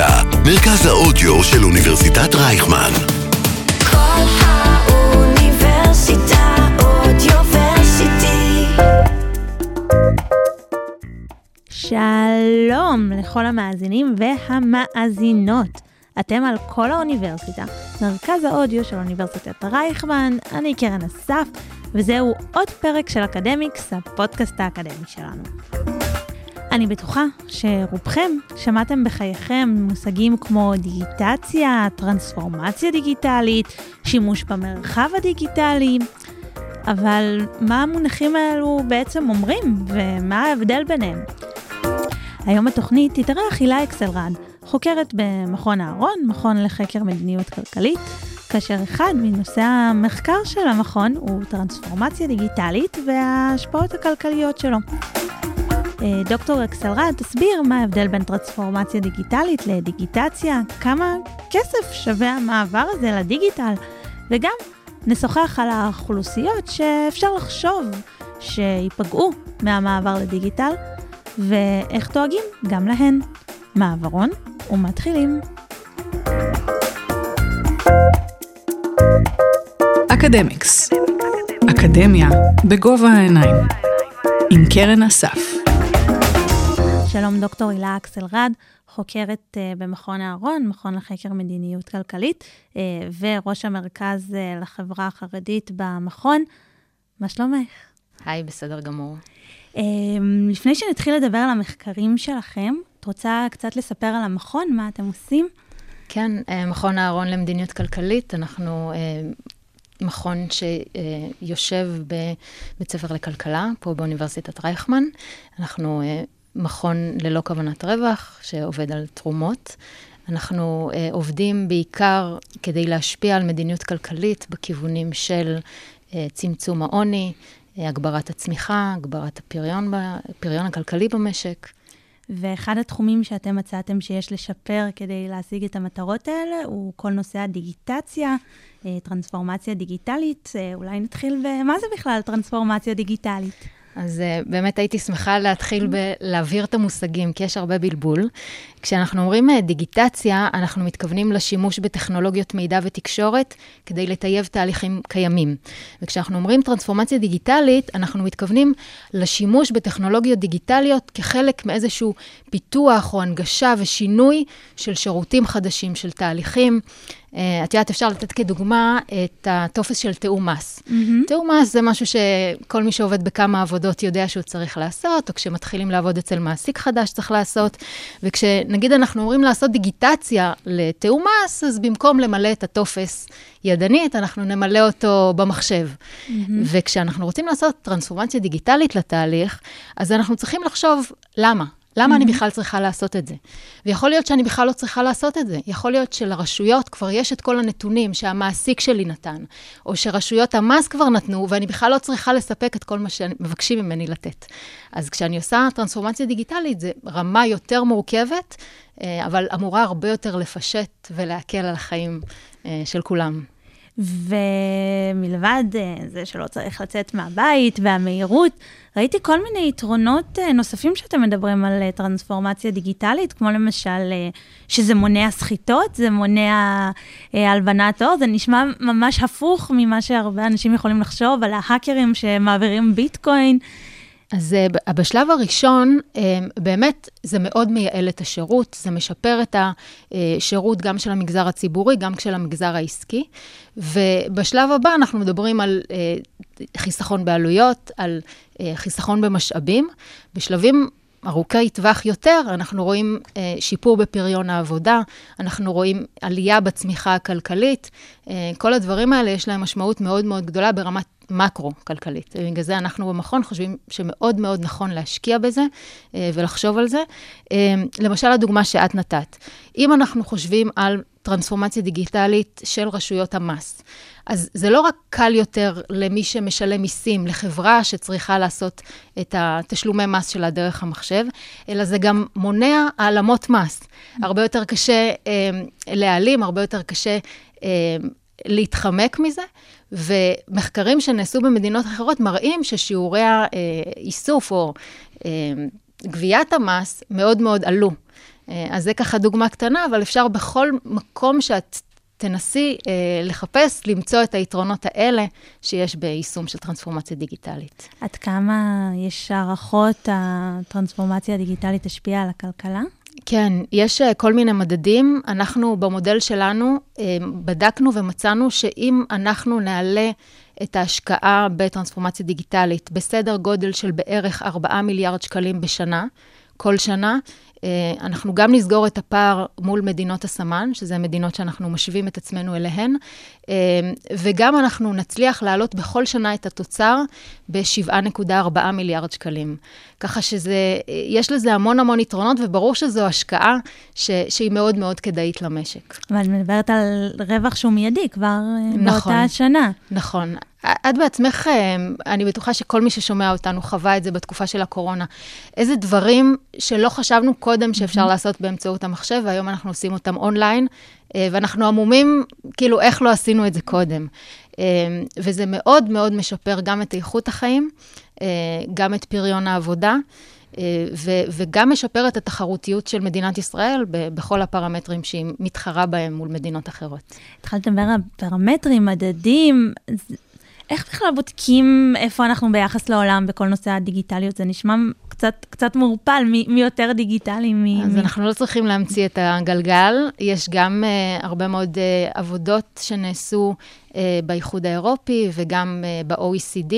האוניברסיטה, מרכז האודיו של אוניברסיטת רייכמן. כל האוניברסיטה אודיוורסיטי. שלום לכל המאזינים והמאזינות. אתם על כל האוניברסיטה, מרכז האודיו של אוניברסיטת רייכמן, אני קרן אסף, וזהו עוד פרק של אקדמיקס, הפודקאסט האקדמי שלנו. אני בטוחה שרובכם שמעתם בחייכם מושגים כמו דיגיטציה, טרנספורמציה דיגיטלית, שימוש במרחב הדיגיטלי, אבל מה המונחים האלו בעצם אומרים, ומה ההבדל ביניהם? היום בתוכנית תתארח הילה אקסלרד, חוקרת במכון אהרון, מכון לחקר מדיניות כלכלית, כאשר אחד מנושאי המחקר של המכון הוא טרנספורמציה דיגיטלית וההשפעות הכלכליות שלו. אה, דוקטור אקסלרד תסביר מה ההבדל בין טרנספורמציה דיגיטלית לדיגיטציה, כמה כסף שווה המעבר הזה לדיגיטל, וגם נשוחח על האוכלוסיות שאפשר לחשוב שייפגעו מהמעבר לדיגיטל, ואיך דואגים גם להן. מעברון ומתחילים. אקדמיקס. אקדמיה בגובה העיניים. עם קרן אסף. שלום דוקטור הילה אקסלרד, חוקרת uh, במכון אהרון, מכון לחקר מדיניות כלכלית, uh, וראש המרכז uh, לחברה החרדית במכון. מה שלומך? היי, בסדר גמור. לפני שנתחיל לדבר על המחקרים שלכם, את רוצה קצת לספר על המכון, מה אתם עושים? כן, מכון אהרון למדיניות כלכלית, אנחנו מכון שיושב בבית ספר לכלכלה, פה באוניברסיטת רייכמן. אנחנו מכון ללא כוונת רווח, שעובד על תרומות. אנחנו uh, עובדים בעיקר כדי להשפיע על מדיניות כלכלית בכיוונים של uh, צמצום העוני, uh, הגברת הצמיחה, הגברת הפריון, הפריון הכלכלי במשק. ואחד התחומים שאתם מצאתם שיש לשפר כדי להשיג את המטרות האלה הוא כל נושא הדיגיטציה, טרנספורמציה דיגיטלית. אולי נתחיל במה זה בכלל טרנספורמציה דיגיטלית? אז uh, באמת הייתי שמחה להתחיל בלהבהיר את המושגים, כי יש הרבה בלבול. כשאנחנו אומרים uh, דיגיטציה, אנחנו מתכוונים לשימוש בטכנולוגיות מידע ותקשורת כדי לטייב תהליכים קיימים. וכשאנחנו אומרים טרנספורמציה דיגיטלית, אנחנו מתכוונים לשימוש בטכנולוגיות דיגיטליות כחלק מאיזשהו פיתוח או הנגשה ושינוי של שירותים חדשים, של תהליכים. Uh, את יודעת, אפשר לתת כדוגמה את הטופס של תיאום מס. Mm-hmm. תיאום מס זה משהו שכל מי שעובד בכמה עבודות יודע שהוא צריך לעשות, או כשמתחילים לעבוד אצל מעסיק חדש צריך לעשות. וכשנגיד אנחנו אומרים לעשות דיגיטציה לתיאום מס, אז במקום למלא את הטופס ידנית, אנחנו נמלא אותו במחשב. Mm-hmm. וכשאנחנו רוצים לעשות טרנספורמציה דיגיטלית לתהליך, אז אנחנו צריכים לחשוב למה. למה mm-hmm. אני בכלל צריכה לעשות את זה? ויכול להיות שאני בכלל לא צריכה לעשות את זה. יכול להיות שלרשויות כבר יש את כל הנתונים שהמעסיק שלי נתן, או שרשויות המס כבר נתנו, ואני בכלל לא צריכה לספק את כל מה שמבקשים ממני לתת. אז כשאני עושה טרנספורמציה דיגיטלית, זו רמה יותר מורכבת, אה, אבל אמורה הרבה יותר לפשט ולהקל על החיים אה, של כולם. ומלבד אה, זה שלא צריך לצאת מהבית והמהירות, ראיתי כל מיני יתרונות אה, נוספים שאתם מדברים על אה, טרנספורמציה דיגיטלית, כמו למשל שזה מונע סחיטות, זה מונע הלבנת עור, זה נשמע ממש הפוך ממה שהרבה אנשים יכולים לחשוב על ההאקרים שמעבירים ביטקוין. אז uh, בשלב הראשון, uh, באמת זה מאוד מייעל את השירות, זה משפר את השירות גם של המגזר הציבורי, גם של המגזר העסקי. ובשלב הבא אנחנו מדברים על חיסכון בעלויות, על חיסכון במשאבים. בשלבים ארוכי טווח יותר, אנחנו רואים אה, שיפור בפריון העבודה, אנחנו רואים עלייה בצמיחה הכלכלית. אה, כל הדברים האלה יש להם משמעות מאוד מאוד גדולה ברמת מקרו-כלכלית. בגלל זה אנחנו במכון חושבים שמאוד מאוד נכון להשקיע בזה אה, ולחשוב על זה. אה, למשל, הדוגמה שאת נתת, אם אנחנו חושבים על טרנספורמציה דיגיטלית של רשויות המס, אז זה לא רק קל יותר למי שמשלם מיסים, לחברה שצריכה לעשות את התשלומי מס שלה דרך המחשב, אלא זה גם מונע העלמות מס. הרבה יותר קשה אה, להעלים, הרבה יותר קשה להתחמק מזה, ומחקרים שנעשו במדינות אחרות מראים ששיעורי האיסוף או אה, גביית המס מאוד מאוד עלו. אה, אז זה ככה דוגמה קטנה, אבל אפשר בכל מקום שאת תנסי אה, לחפש, למצוא את היתרונות האלה שיש ביישום של טרנספורמציה דיגיטלית. עד כמה יש הערכות הטרנספורמציה הדיגיטלית תשפיע על הכלכלה? כן, יש אה, כל מיני מדדים. אנחנו במודל שלנו אה, בדקנו ומצאנו שאם אנחנו נעלה את ההשקעה בטרנספורמציה דיגיטלית בסדר גודל של בערך 4 מיליארד שקלים בשנה, כל שנה, אה, אנחנו גם נסגור את הפער מול מדינות הסמן, שזה מדינות שאנחנו משווים את עצמנו אליהן, אה, וגם אנחנו נצליח להעלות בכל שנה את התוצר ב-7.4 מיליארד שקלים. ככה שזה, יש לזה המון המון יתרונות, וברור שזו השקעה ש, שהיא מאוד מאוד כדאית למשק. אבל את מדברת על רווח שהוא מיידי כבר אה, נכון, באותה שנה. נכון. את בעצמך, אני בטוחה שכל מי ששומע אותנו חווה את זה בתקופה של הקורונה. איזה דברים שלא חשבנו קודם שאפשר mm-hmm. לעשות באמצעות המחשב, והיום אנחנו עושים אותם אונליין, אה, ואנחנו עמומים, כאילו, איך לא עשינו את זה קודם. אה, וזה מאוד מאוד משפר גם את איכות החיים, אה, גם את פריון העבודה. ו- וגם משפר את התחרותיות של מדינת ישראל ב- בכל הפרמטרים שהיא מתחרה בהם מול מדינות אחרות. התחלת לדבר על פרמטרים, מדדים, איך בכלל בודקים איפה אנחנו ביחס לעולם בכל נושא הדיגיטליות? זה נשמע קצת, קצת מעורפל, מי, מי יותר דיגיטלי, מי... אז מי... אנחנו לא צריכים להמציא את הגלגל. יש גם uh, הרבה מאוד uh, עבודות שנעשו uh, באיחוד האירופי וגם uh, ב-OECD.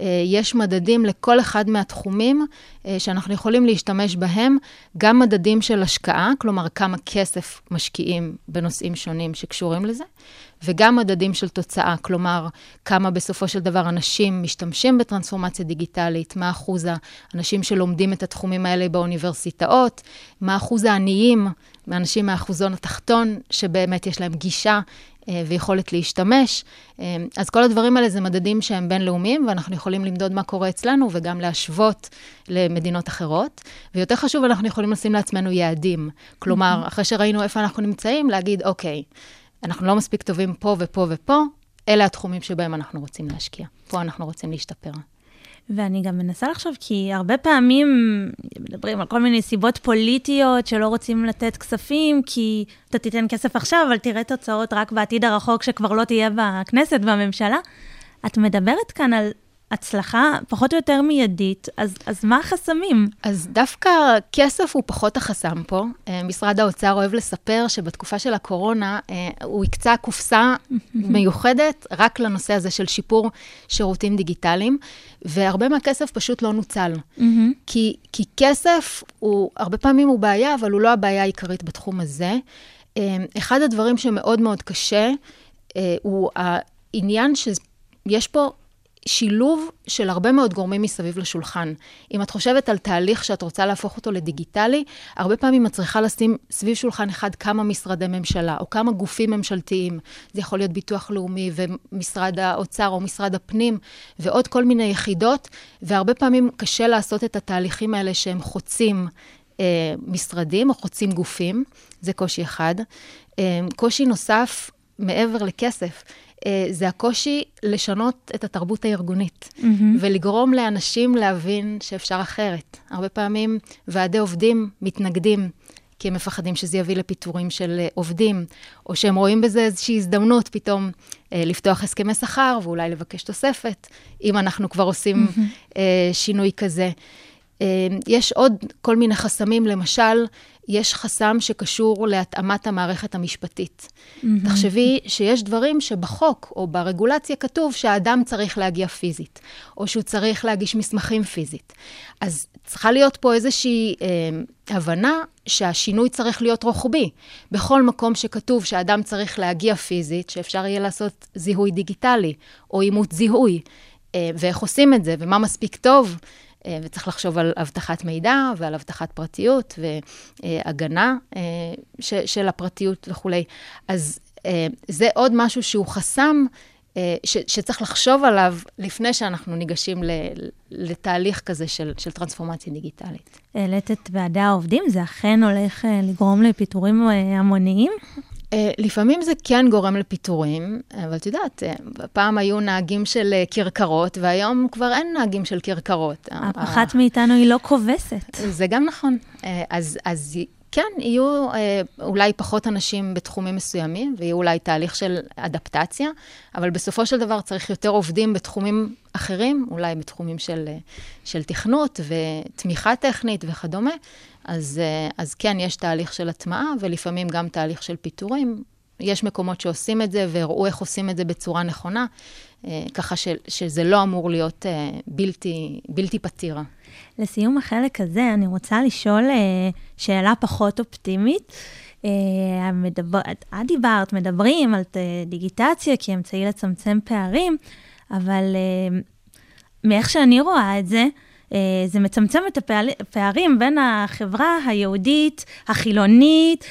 Uh, יש מדדים לכל אחד מהתחומים uh, שאנחנו יכולים להשתמש בהם, גם מדדים של השקעה, כלומר כמה כסף משקיעים בנושאים שונים שקשורים לזה, וגם מדדים של תוצאה, כלומר, כמה בסופו של דבר אנשים משתמשים בטרנספורמציה דיגיטלית, מה אחוז האנשים שלומדים את התחומים האלה באוניברסיטאות, מה אחוז העניים, מאנשים מהאחוזון התחתון, שבאמת יש להם גישה אה, ויכולת להשתמש. אה, אז כל הדברים האלה זה מדדים שהם בינלאומיים, ואנחנו יכולים למדוד מה קורה אצלנו וגם להשוות למדינות אחרות. ויותר חשוב, אנחנו יכולים לשים לעצמנו יעדים. כלומר, אחרי שראינו איפה אנחנו נמצאים, להגיד, אוקיי, אנחנו לא מספיק טובים פה ופה ופה, אלה התחומים שבהם אנחנו רוצים להשקיע. פה אנחנו רוצים להשתפר. ואני גם מנסה לחשוב, כי הרבה פעמים מדברים על כל מיני סיבות פוליטיות שלא רוצים לתת כספים, כי אתה תיתן כסף עכשיו, אבל תראה תוצאות רק בעתיד הרחוק שכבר לא תהיה בכנסת, בממשלה. את מדברת כאן על הצלחה פחות או יותר מיידית, אז, אז מה החסמים? אז דווקא כסף הוא פחות החסם פה. אה, משרד האוצר אוהב לספר שבתקופה של הקורונה אה, הוא הקצה קופסה מיוחדת רק לנושא הזה של שיפור שירותים דיגיטליים, והרבה מהכסף פשוט לא נוצל. כי, כי כסף הוא, הרבה פעמים הוא בעיה, אבל הוא לא הבעיה העיקרית בתחום הזה. אה, אחד הדברים שמאוד מאוד קשה, הוא העניין שיש פה שילוב של הרבה מאוד גורמים מסביב לשולחן. אם את חושבת על תהליך שאת רוצה להפוך אותו לדיגיטלי, הרבה פעמים את צריכה לשים סביב שולחן אחד כמה משרדי ממשלה, או כמה גופים ממשלתיים. זה יכול להיות ביטוח לאומי ומשרד האוצר או משרד הפנים, ועוד כל מיני יחידות, והרבה פעמים קשה לעשות את התהליכים האלה שהם חוצים אה, משרדים או חוצים גופים. זה קושי אחד. אה, קושי נוסף, מעבר לכסף, זה הקושי לשנות את התרבות הארגונית, mm-hmm. ולגרום לאנשים להבין שאפשר אחרת. הרבה פעמים ועדי עובדים מתנגדים, כי הם מפחדים שזה יביא לפיטורים של אה, עובדים, או שהם רואים בזה איזושהי הזדמנות פתאום אה, לפתוח הסכמי שכר ואולי לבקש תוספת, אם אנחנו כבר עושים mm-hmm. אה, שינוי כזה. אה, יש עוד כל מיני חסמים, למשל, יש חסם שקשור להתאמת המערכת המשפטית. Mm-hmm. תחשבי שיש דברים שבחוק או ברגולציה כתוב שהאדם צריך להגיע פיזית, או שהוא צריך להגיש מסמכים פיזית. אז צריכה להיות פה איזושהי אה, הבנה שהשינוי צריך להיות רוחבי. בכל מקום שכתוב שאדם צריך להגיע פיזית, שאפשר יהיה לעשות זיהוי דיגיטלי או אימות זיהוי, אה, ואיך עושים את זה, ומה מספיק טוב. אה, וצריך לחשוב על אבטחת מידע ועל אבטחת פרטיות והגנה אה, של הפרטיות וכולי. אז אה, זה עוד משהו שהוא חסם. שצריך לחשוב עליו לפני שאנחנו ניגשים לתהליך כזה של, של טרנספורמציה דיגיטלית. העלית את ועדי העובדים, זה אכן הולך לגרום לפיטורים המוניים? Uh, לפעמים זה כן גורם לפיטורים, אבל את יודעת, uh, פעם היו נהגים של uh, כרכרות, והיום כבר אין נהגים של כרכרות. אחת מאיתנו היא לא כובסת. זה גם נכון. אז, אז כן, יהיו אה, אולי פחות אנשים בתחומים מסוימים, ויהיו אולי תהליך של אדפטציה, אבל בסופו של דבר צריך יותר עובדים בתחומים אחרים, אולי בתחומים של, אה, של תכנות ותמיכה טכנית וכדומה. אז, אה, אז כן, יש תהליך של הטמעה, ולפעמים גם תהליך של פיטורים. יש מקומות שעושים את זה, והראו איך עושים את זה בצורה נכונה, אה, ככה ש, שזה לא אמור להיות בלתי, בלתי פתיר. לסיום החלק הזה, אני רוצה לשאול שאלה פחות אופטימית. את דיברת, מדברים על דיגיטציה כאמצעי לצמצם פערים, אבל מאיך שאני רואה את זה, זה מצמצם את הפערים בין החברה היהודית, החילונית,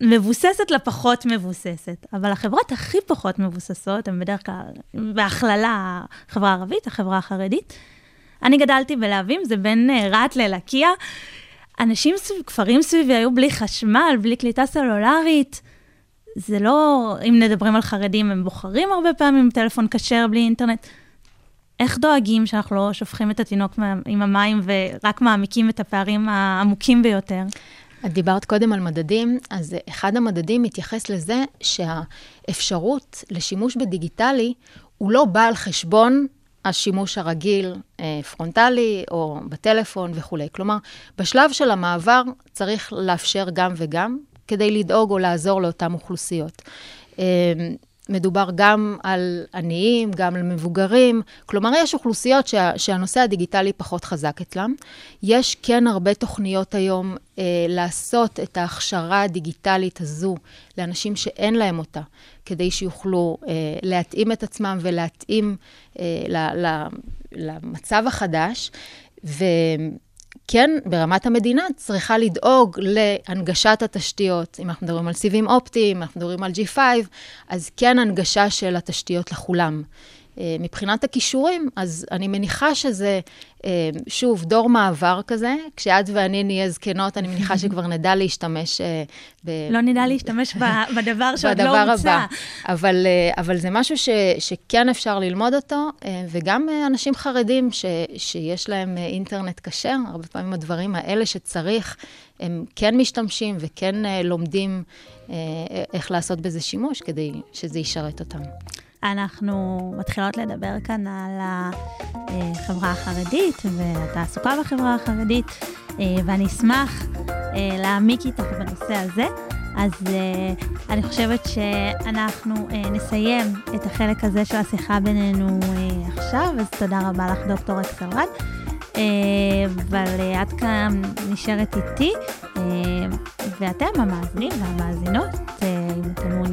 מבוססת לפחות מבוססת. אבל החברות הכי פחות מבוססות הן בדרך כלל, בהכללה, החברה הערבית, החברה החרדית. אני גדלתי בלהבים, זה בין אה, רהט ללקיה. אנשים כפרים סביבי היו בלי חשמל, בלי קליטה סלולרית. זה לא, אם נדברים על חרדים, הם בוחרים הרבה פעמים טלפון כשר בלי אינטרנט. איך דואגים שאנחנו לא שופכים את התינוק עם המים ורק מעמיקים את הפערים העמוקים ביותר? את דיברת קודם על מדדים, אז אחד המדדים מתייחס לזה שהאפשרות לשימוש בדיגיטלי הוא לא בא על חשבון השימוש הרגיל, אה, פרונטלי או בטלפון וכולי. כלומר, בשלב של המעבר צריך לאפשר גם וגם, כדי לדאוג או לעזור לאותן אוכלוסיות. אה, מדובר גם על עניים, גם על מבוגרים. כלומר, יש אוכלוסיות שה, שהנושא הדיגיטלי פחות חזק אצלם. יש כן הרבה תוכניות היום אה, לעשות את ההכשרה הדיגיטלית הזו לאנשים שאין להם אותה, כדי שיוכלו אה, להתאים את עצמם ולהתאים אה, ל, ל, למצב החדש. ו... כן, ברמת המדינה צריכה לדאוג להנגשת התשתיות. אם אנחנו מדברים על סיבים אופטיים, אם אנחנו מדברים על G5, אז כן הנגשה של התשתיות לכולם. אה, מבחינת הכישורים, אז אני מניחה שזה, אה, שוב, דור מעבר כזה. כשאת ואני נהיה זקנות, אני מניחה שכבר נדע להשתמש אה, ב... לא נדע להשתמש בדבר שעוד לא הוצע. אבל, אבל זה משהו ש, שכן אפשר ללמוד אותו, וגם אנשים חרדים ש, שיש להם אינטרנט כשר, הרבה פעמים הדברים האלה שצריך, הם כן משתמשים וכן לומדים איך לעשות בזה שימוש כדי שזה ישרת אותם. אנחנו מתחילות לדבר כאן על החברה החרדית והתעסוקה בחברה החרדית, ואני אשמח להעמיק איתך בנושא הזה. אז uh, אני חושבת שאנחנו נסיים את החלק הזה של השיחה בינינו עכשיו, אז תודה רבה לך, דוקטור אקסלרד. אבל את כאן נשארת איתי, ואתם, המאזינים והמאזינות,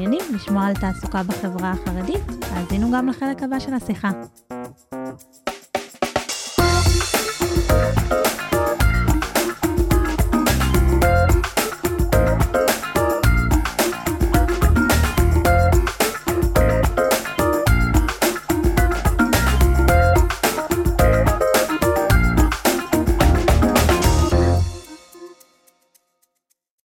מעוניינים לשמוע על תעסוקה בחברה החרדית, האזינו גם לחלק הבא של השיחה.